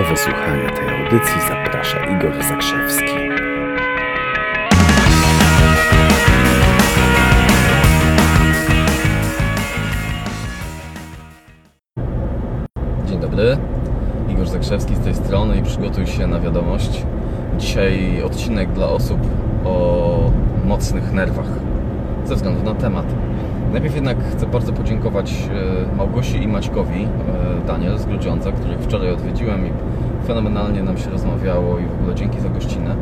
Do wysłuchania tej audycji zaprasza Igor Zakrzewski. Dzień dobry, Igor Zakrzewski z tej strony i przygotuj się na wiadomość. Dzisiaj odcinek dla osób o mocnych nerwach, ze względu na temat. Najpierw jednak chcę bardzo podziękować e, Małgosi i Maćkowi, e, Daniel z Grudziądza, których wczoraj odwiedziłem i fenomenalnie nam się rozmawiało i w ogóle dzięki za gościnę.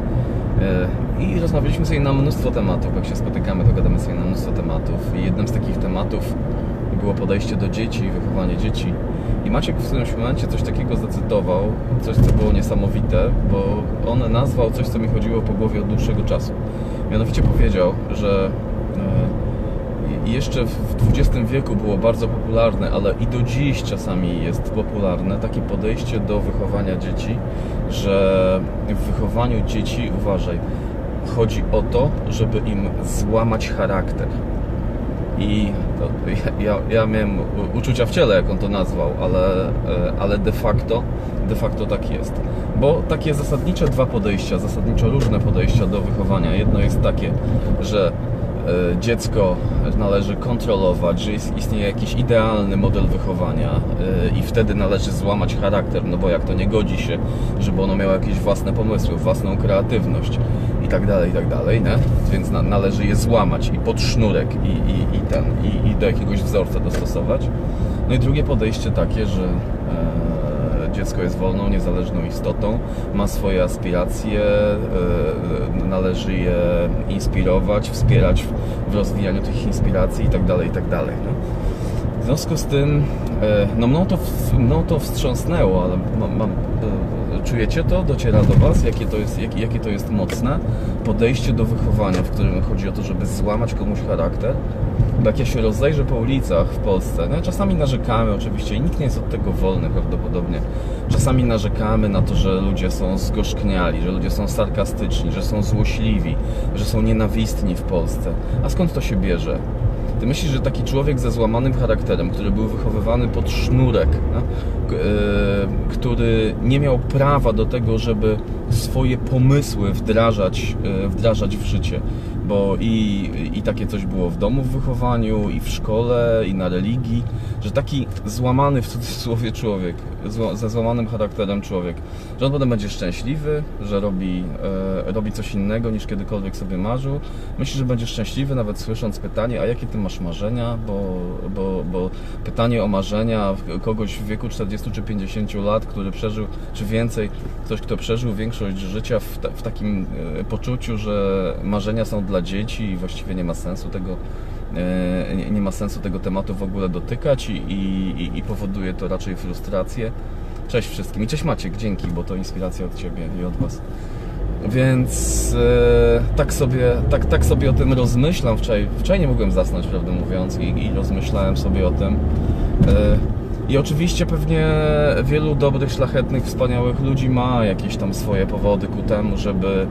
E, I rozmawialiśmy sobie na mnóstwo tematów. Jak się spotykamy, to gadamy sobie na mnóstwo tematów. I jednym z takich tematów było podejście do dzieci i wychowanie dzieci. I Maciek w którymś momencie coś takiego zacytował, coś co było niesamowite, bo on nazwał coś, co mi chodziło po głowie od dłuższego czasu. Mianowicie powiedział, że e, jeszcze w XX wieku było bardzo popularne, ale i do dziś czasami jest popularne takie podejście do wychowania dzieci, że w wychowaniu dzieci, uważaj, chodzi o to, żeby im złamać charakter. I to, ja, ja miałem uczucia w ciele, jak on to nazwał, ale, e, ale de facto, de facto tak jest. Bo takie zasadnicze dwa podejścia, zasadniczo różne podejścia do wychowania. Jedno jest takie, że dziecko należy kontrolować, że jest, istnieje jakiś idealny model wychowania e, i wtedy należy złamać charakter, no bo jak to nie godzi się, żeby ono miało jakieś własne pomysły, własną kreatywność i tak dalej, i tak dalej, nie? Więc na, należy je złamać i pod sznurek i, i, i ten, i, i do jakiegoś wzorca dostosować. No i drugie podejście takie, że e, dziecko jest wolną, niezależną istotą, ma swoje aspiracje, e, należy je inspirować, wspierać w, rozwijaniu tych inspiracji i tak dalej, i tak. No. W związku z tym, e, no mną to, mną to wstrząsnęło, ale mam, mam e, czujecie to? Dociera do Was, jakie to, jest, jakie, jakie to jest mocne podejście do wychowania, w którym chodzi o to, żeby złamać komuś charakter. Jak ja się rozejrzę po ulicach w Polsce, no czasami narzekamy oczywiście i nikt nie jest od tego wolny prawdopodobnie. Czasami narzekamy na to, że ludzie są zgorzkniali, że ludzie są sarkastyczni, że są złośliwi, że są nienawistni w Polsce. A skąd to się bierze? Ty myślisz, że taki człowiek ze złamanym charakterem, który był wychowywany pod sznurek, no, który nie miał prawa do tego, żeby swoje pomysły wdrażać, e, wdrażać w życie, bo i, i takie coś było w domu w wychowaniu, i w szkole, i na religii, że taki złamany w cudzysłowie człowiek, ze złamanym charakterem człowiek, że on potem będzie szczęśliwy, że robi, e, robi coś innego niż kiedykolwiek sobie marzył. Myślę, że będzie szczęśliwy nawet słysząc pytanie, a jakie ty masz marzenia, bo, bo, bo pytanie o marzenia kogoś w wieku 40 czy 50 lat, który przeżył, czy więcej, ktoś, kto przeżył większość życia w, ta, w takim e, poczuciu, że marzenia są dla dzieci i właściwie nie ma sensu tego e, nie, nie ma sensu tego tematu w ogóle dotykać i, i, i powoduje to raczej frustrację. Cześć wszystkim i cześć Maciek, dzięki, bo to inspiracja od Ciebie i od Was. Więc e, tak, sobie, tak, tak sobie o tym rozmyślam. Wczoraj, wczoraj nie mogłem zasnąć, prawdę mówiąc, i, i rozmyślałem sobie o tym. I oczywiście pewnie wielu dobrych, szlachetnych, wspaniałych ludzi ma jakieś tam swoje powody ku temu, żeby,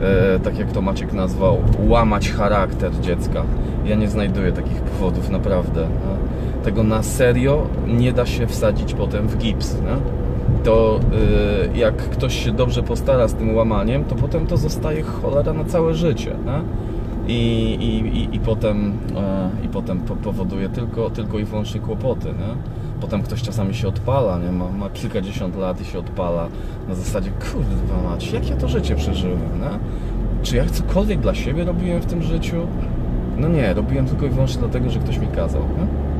e, tak jak to Maciek nazwał, łamać charakter dziecka. Ja nie znajduję takich powodów, naprawdę. Tego na serio nie da się wsadzić potem w gips. Nie? to y, jak ktoś się dobrze postara z tym łamaniem, to potem to zostaje cholera na całe życie. I, i, i, i potem, e, i potem powoduje tylko, tylko i wyłącznie kłopoty. Nie? Potem ktoś czasami się odpala, nie? Ma, ma kilkadziesiąt lat i się odpala na zasadzie, kurde mać, jak ja to życie przeżyłem, nie? Czy ja cokolwiek dla siebie robiłem w tym życiu? No nie, robiłem tylko i wyłącznie dlatego, że ktoś mi kazał. Nie?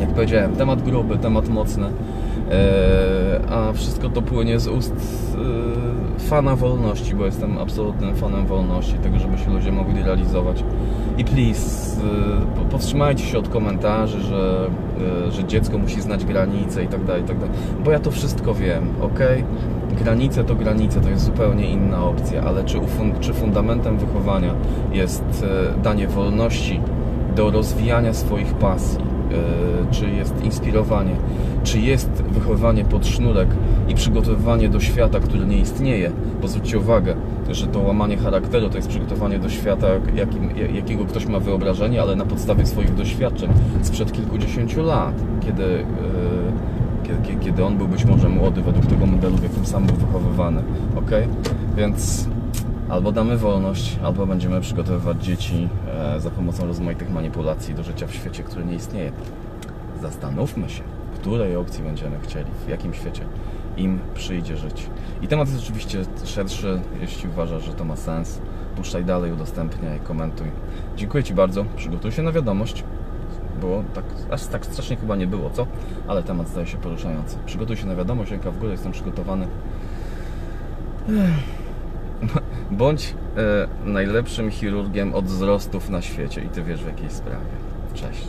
Jak powiedziałem, temat gruby, temat mocny, e, a wszystko to płynie z ust e, fana wolności, bo jestem absolutnym fanem wolności, tego, żeby się ludzie mogli realizować. I please, e, powstrzymajcie się od komentarzy, że, że dziecko musi znać granice i tak dalej, i tak dalej, bo ja to wszystko wiem, ok? Granice to granice, to jest zupełnie inna opcja, ale czy, czy fundamentem wychowania jest danie wolności do rozwijania swoich pasji, czy jest inspirowanie, czy jest wychowywanie pod sznurek i przygotowywanie do świata, który nie istnieje. Bo zwróćcie uwagę, że to łamanie charakteru to jest przygotowanie do świata, jakim, jakiego ktoś ma wyobrażenie, ale na podstawie swoich doświadczeń sprzed kilkudziesięciu lat, kiedy, kiedy, kiedy on był być może młody, według tego modelu, w jakim sam był wychowywany, ok? Więc albo damy wolność, albo będziemy przygotowywać dzieci e, za pomocą rozmaitych manipulacji do życia w świecie, który nie istnieje. Zastanówmy się, której opcji będziemy chcieli, w jakim świecie im przyjdzie żyć. I temat jest oczywiście szerszy, jeśli uważasz, że to ma sens. Puszczaj dalej, udostępniaj, komentuj. Dziękuję Ci bardzo, przygotuj się na wiadomość. Było tak, aż tak strasznie chyba nie było, co? Ale temat zdaje się poruszający. Przygotuj się na wiadomość, ręka w górę, jestem przygotowany. Bądź e, najlepszym chirurgiem od wzrostów na świecie i Ty wiesz w jakiej sprawie. Cześć.